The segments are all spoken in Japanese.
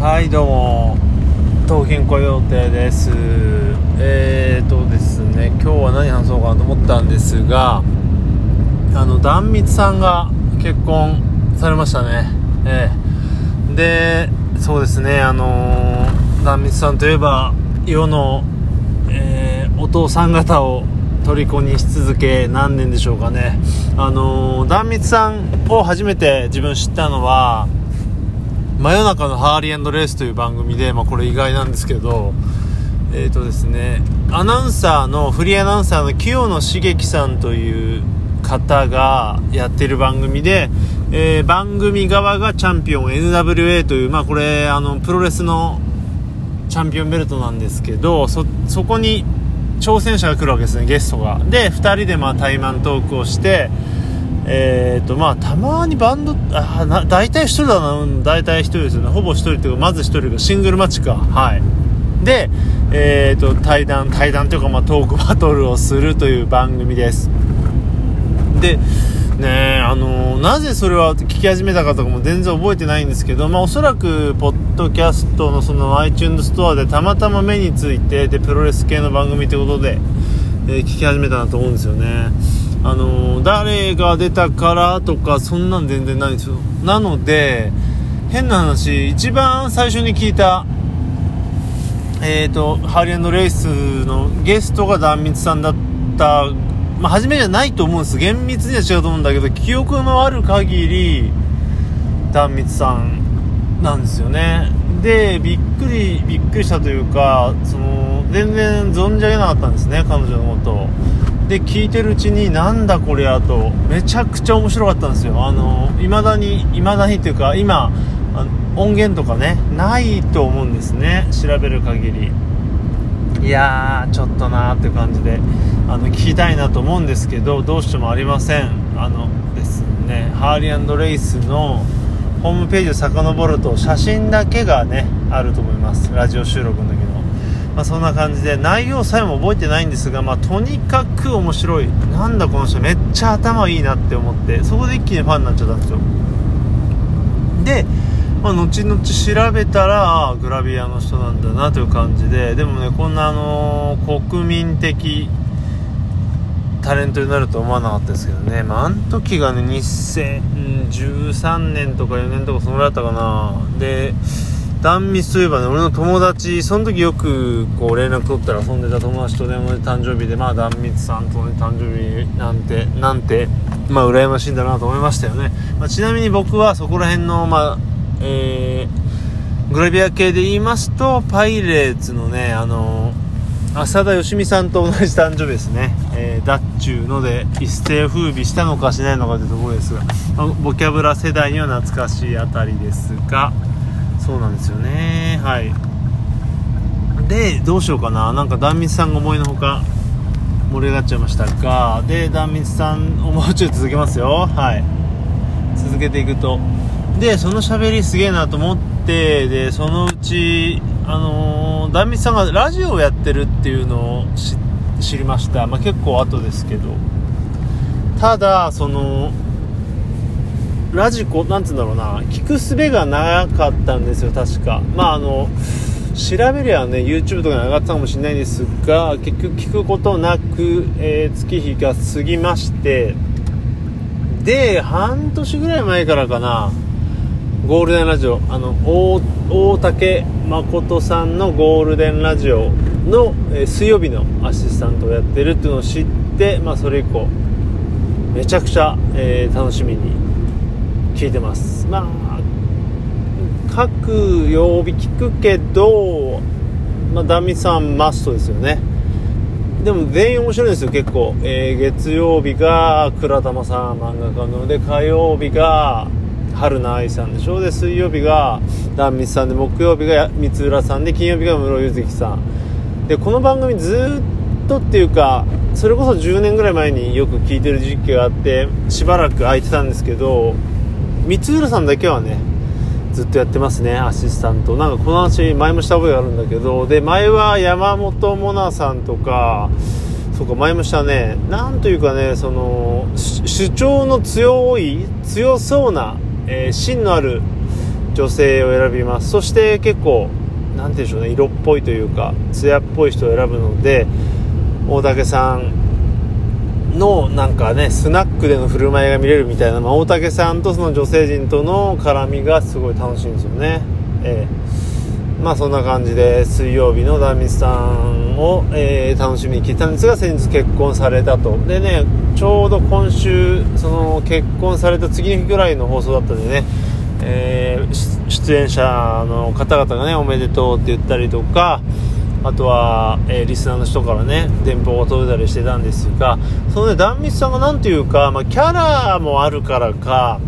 はいどうも東京雇用亭です。えーとですね今日は何話そうかなと思ったんですがあの壇蜜さんが結婚されましたね。ええ。でそうですねあのー、壇蜜さんといえば世の、えー、お父さん方を虜にし続け何年でしょうかね。あの、壇蜜さんを初めて自分知ったのは真夜中のハーリーレースという番組で、まあ、これ意外なんですけど、えっ、ー、とですね、アナウンサーの、フリーアナウンサーの清野茂樹さんという方がやってる番組で、えー、番組側がチャンピオン NWA という、まあこれ、あの、プロレスのチャンピオンベルトなんですけど、そ、そこに挑戦者が来るわけですね、ゲストが。で、2人でまあ対マントークをして、えーとまあ、たまにバンドあな大体1人だな、うん、大体1人ですよね。ほぼ1人っていうかまず1人がシングルマッチか。はい。で、えーと、対談対談というか、まあ、トークバトルをするという番組です。でねあのー、なぜそれは聞き始めたかとかも全然覚えてないんですけど、まあ、おそらくポッドキャストのその iTunes ストアでたまたま目についてでプロレス系の番組ということで、えー、聞き始めたなと思うんですよね。あの誰が出たからとかそんなん全然ないんですよ。なので変な話一番最初に聞いたえっ、ー、とハーリーレイスのゲストが壇蜜さんだったまあ初めじゃないと思うんです。厳密には違うと思うんだけど記憶のある限り壇蜜さんなんですよね。でびっくりびっくりしたというかその全然存じ上げなかったんですね彼女のことを。で聞いてるうちになんだこりゃとめちゃくちゃ面白かったんですよ。あの未だに未だにっていうか今音源とかねないと思うんですね。調べる限り。いやーちょっとなーって感じであの聞きたいなと思うんですけどどうしてもありません。あのですねハーリーレイスのホームページを遡ると写真だけがねあると思います。ラジオ収録の時の。まあ、そんな感じで内容さえも覚えてないんですが、まあ、とにかく面白い。なんだこの人めっちゃ頭いいなって思ってそこで一気にファンになっちゃったんですよ。で、まあ、後々調べたらグラビアの人なんだなという感じででもねこんなあのー、国民的タレントになると思わなかったですけどね、まあ、あの時がね2013年とか4年とかそのぐらいだったかな。で断密といえばね、俺の友達、その時よくこう連絡取ったら遊んでた友達と電話で誕生日で、まあ断密さんとね、誕生日なんて、なんて、まあ羨ましいんだなと思いましたよね。まあ、ちなみに僕はそこら辺の、まあ、えー、グラビア系で言いますと、パイレーツのね、あのー、浅田義美さんと同じ誕生日ですね。えー、だっちゅうので、一世風靡したのかしないのかというところですが、ボキャブラ世代には懐かしいあたりですが、そうなんですよね。はい。でどうしようかな。なんか壇蜜さんが思いのほか盛り上がっちゃいましたが。で壇蜜さんをもうちょい続けますよ。はい。続けていくと。でその喋りすげえなと思ってでそのうちあのー、壇蜜さんがラジオをやってるっていうのを知りました、まあ、結構後ですけど。ただそのラジコ、なんつうんだろうな、聞くすべがなかったんですよ、確か。まあ、あの、調べりゃね、YouTube とかに上がったかもしれないんですが、結局聞くことなく、えー、月日が過ぎまして、で、半年ぐらい前からかな、ゴールデンラジオ、あの、大大竹誠さんのゴールデンラジオの、えー、水曜日のアシスタントをやってるっていうのを知って、まあ、それ以降、めちゃくちゃ、えー、楽しみに聞いてます。まあ各曜日聞くけどまあダミさんマストですよね。でも全員面白いんですよ結構、えー、月曜日が倉玉さん漫画家ので火曜日が春菜愛さんでしょ。で水曜日が壇蜜さんで木曜日が三浦さんで金曜日が室井月さん。でこの番組ずっとっていうかそれこそ10年ぐらい前によく聞いてる時期があってしばらく空いてたんですけど三浦さんだけはねずっとやってますねアシスタント。なんかこの話前もした覚えがあるんだけどで前は山本モナさんとかそうか前もしたね。なんというかねその主張の強い強そうな、えー、芯のある女性を選びます。そして結構何て言うんでしょうね色っぽいというか艶っぽい人を選ぶので大竹さんのなんかねスナックでの振る舞いが見れるみたいな、まあ、大竹さんとその女性陣との絡みがすごい楽しいんですよね。えー、まあそんな感じで水曜日の壇蜜さんを、えー、楽しみに聞いたんですが先日結婚されたとでねちょうど今週その結婚された次の日ぐらいの放送だったんでね、えー、出演者の方々がねおめでとうって言ったりとかあとは、えー、リスナーの人からね電報が届いたりしてたんですがそのね壇蜜さんが何ていうか、まあ、キャラもあるからか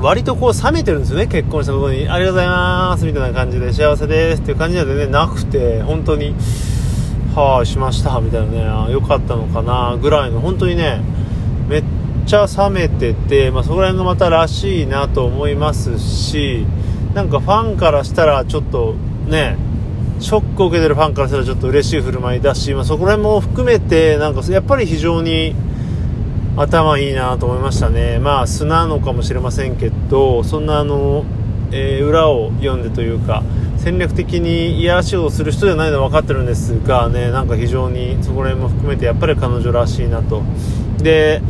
割とこう冷めてるんですよね結婚したことに。ありがとうございますみたいな感じで幸せですっていう感じでねなくて本当にはあしましたみたいなね良かったのかなぐらいの本当にねめっちゃ冷めてて、まあ、そこら辺がまたらしいなと思いますしなんかファンからしたらちょっとねショックを受けてるファンからしたらちょっと嬉しい振る舞いだし、まあ、そこら辺も含めてなんかやっぱり非常に頭いいなと思いましたね。まあ素なのかもしれませんけどそんなあの、えー、裏を読んでというか戦略的に癒しをする人じゃないのは分かってるんですがねなんか非常にそこら辺も含めてやっぱり彼女らしいなと。で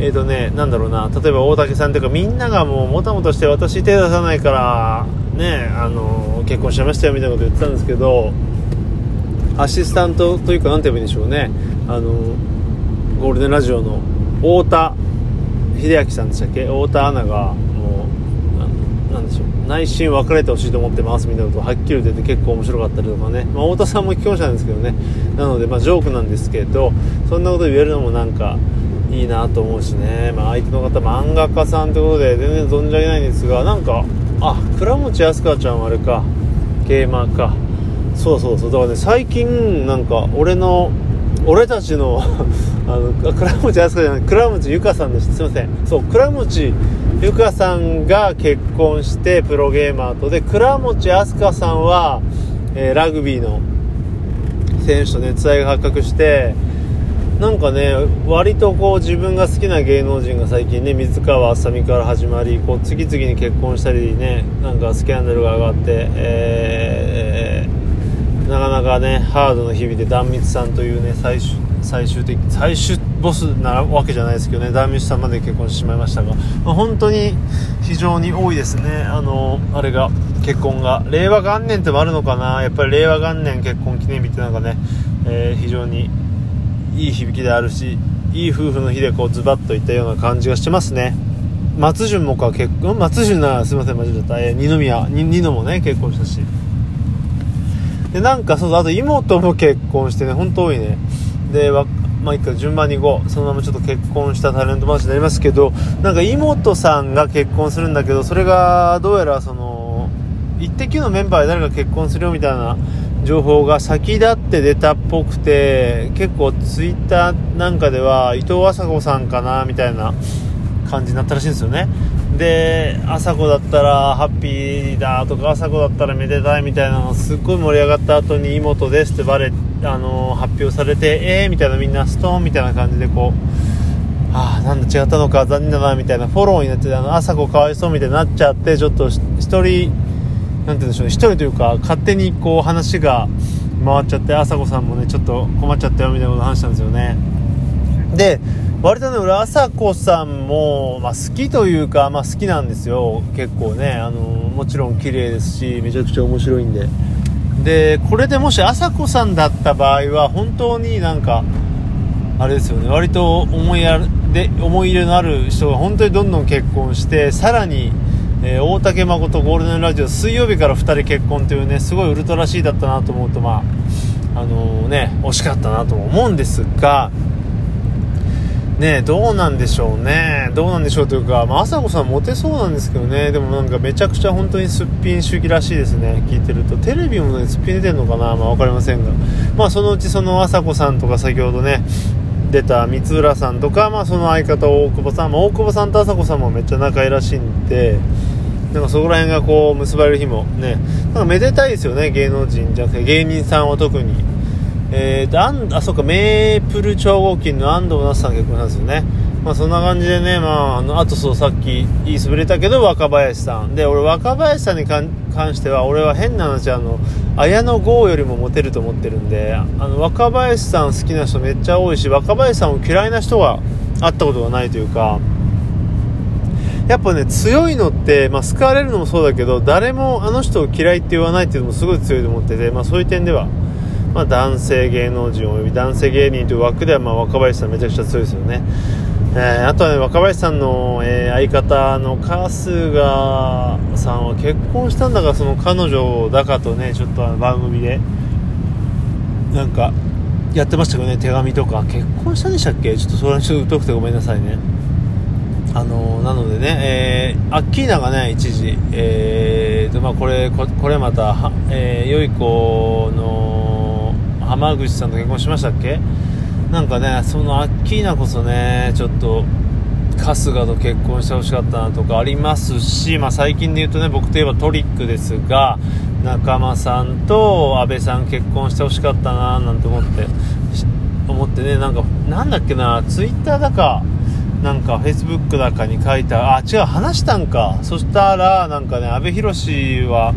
えーとね、なんだろうな例えば大竹さんというかみんながもうもたもたして私手出さないからねあの結婚しちゃいましたよみたいなこと言ってたんですけどアシスタントというか何て言えばいいんでしょうね。あのゴールデンラジオの太田秀明さんでしたっけ？太田アナがもうなんでしょう。内心別れてほしいと思ってますみたいなことをはっきり言って結構面白かったりとかね、まあ、太田さんも既婚者なんですけどね。なのでまジョークなんですけどそんなこと言えるのもなんかいいなと思うしね、まあ、相手の方漫画家さんということで全然存じ上げないんですがなんかあ倉持飛鳥ちゃんはあれか。ゲーマーか。そうそうそう。だからね最近なんか俺の俺たちの あの倉持飛鳥じゃない倉持ゆかさんですすいません。そう倉持ゆかさんが結婚してプロゲーマーとで倉持飛鳥さんは、えー、ラグビーの選手と熱愛が発覚してなんかね割とこう自分が好きな芸能人が最近ね水川あさみから始まりこう次々に結婚したりねなんかスキャンダルが上がって、えー、なかなかねハードな日々で壇蜜さんというね最終最終的最終ボスなわけじゃないですけどね壇蜜さんまで結婚してしまいましたが、まあ、本当に非常に多いですね。あのあれが結婚が。令和元年ってもあるのかな？やっぱり令和元年結婚記念日ってなんかね、えー、非常にいい響きであるしいい夫婦の日でこうズバッといったような感じがしてますね。松潤もか結婚松潤ならすいません間違えた、えー、二宮二野もね結婚したし。でなんかそうそうあと妹も結婚してね本当多いね。でまあ、一回順番に5そのままちょっと結婚したタレントマチになりますけどなんか妹さんが結婚するんだけどそれがどうやらその「イッテ Q!」のメンバーで誰か結婚するよみたいな情報が先立って出たっぽくて結構ツイッターなんかでは伊藤麻子さんかなみたいな感じになったらしいんですよね。で朝子だったらハッピーだとか朝子だったらめでたいみたいなのすっごい盛り上がった後に妹ですってバレあの発表されてえーみたいなみんなストーンみたいな感じでこうああなんだ違ったのか残念だなみたいなフォローになってあの朝子かわいそうみたいになっちゃってちょっと1人なんて言うんでしょうね、一人というか、勝手にこう話が回っちゃって、朝子さんもね、ちょっと困っちゃったよみたいなこと話したんですよね。で、割とね、俺、朝子さんも、まあ、好きというか、まあ、好きなんですよ。結構ね、あの、もちろん綺麗ですし、めちゃくちゃ面白いんで。で、これでもし朝子さんだった場合は、本当になんか、あれですよね、割と思いやで思い入れのある人が本当にどんどん結婚して、さらに、えー、大竹誠ゴールデンラジオ水曜日から2人結婚というねすごいウルトラシーだったなと思うとまああのー、ね惜しかったなと思うんですがねどうなんでしょうね。どうなんでしょうというか、まあ、朝子さんモテそうなんですけどね。でもなんかめちゃくちゃ本当にすっぴん主義らしいですね。聞いてると。テレビもねすっぴん出てるのかな。まあ分かりませんが。まあそのうちその朝子さんとか先ほどね出た三浦さんとか、まあ、その相方大久保さん、まあ、大久保さんと朝子さんもめっちゃ仲いいらしいんでなんかそこら辺がこう結ばれる日もねなんかめでたいですよね芸能人じゃなくて芸人さんは特に。えーとあんあそっかメープル超合金の安藤那須さん結婚なんですよね。まあそんな感じでね、まあ、あのあとそうさっき言いそびれたけど若林さん。で俺若林さんに関しては俺は変な話あの綾野剛よりもモテると思ってるんであの若林さん好きな人めっちゃ多いし若林さんを嫌いな人が会ったことがないというかやっぱね強いのって、まあ、好かれるのもそうだけど誰もあの人を嫌いって言わないっていうのもすごい強いと思ってて、まあ、そういう点では、まあ、男性芸能人および男性芸人という枠では、まあ、若林さんめちゃくちゃ強いですよね。えー、あとはね若林さんの、えー、相方の春日さんは結婚したんだがその彼女だかとねちょっと番組でなんかやってましたけどね手紙とか。結婚したんでしたっけ？ちょっとそれはちょっと疎くてごめんなさいね。あの、なのでね、えー、アッキーナがね一時えーとまあこれここれまたえー、よい子の浜口さんと結婚しましたっけ？なんかねそのアッキーナこそねちょっと春日と結婚してほしかったなとかありますし、まあ、最近で言うとね僕といえばトリックですが仲間さんと阿部さん結婚してほしかったななんて思って思ってねなんかなんだっけなツイッターだかなんかフェイスブックだかに書いたあ違う話したんか。そしたらなんかね阿部寛は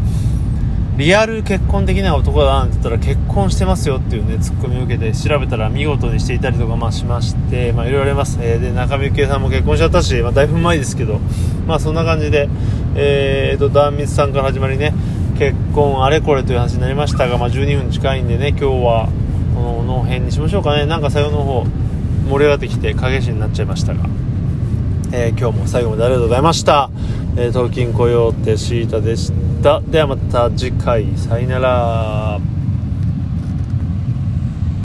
リアル結婚できない男だなんて言ったら結婚してますよっていうねツッコミを受けて調べたら見事にしていたりとかまあしましてまあいろいろあります、えー、で中見幸恵さんも結婚しちゃったし、まあ、だいぶ前ですけどまあそんな感じでえーと壇蜜さんから始まりね結婚あれこれという話になりましたが、まあ、12分近いんでね今日はこのの辺にしましょうかね。なんか最後の方盛り上がってきて影しになっちゃいましたが、えー、今日も最後までありがとうございました。えー、東京雇用ってシータでした。ではまた次回。さよなら。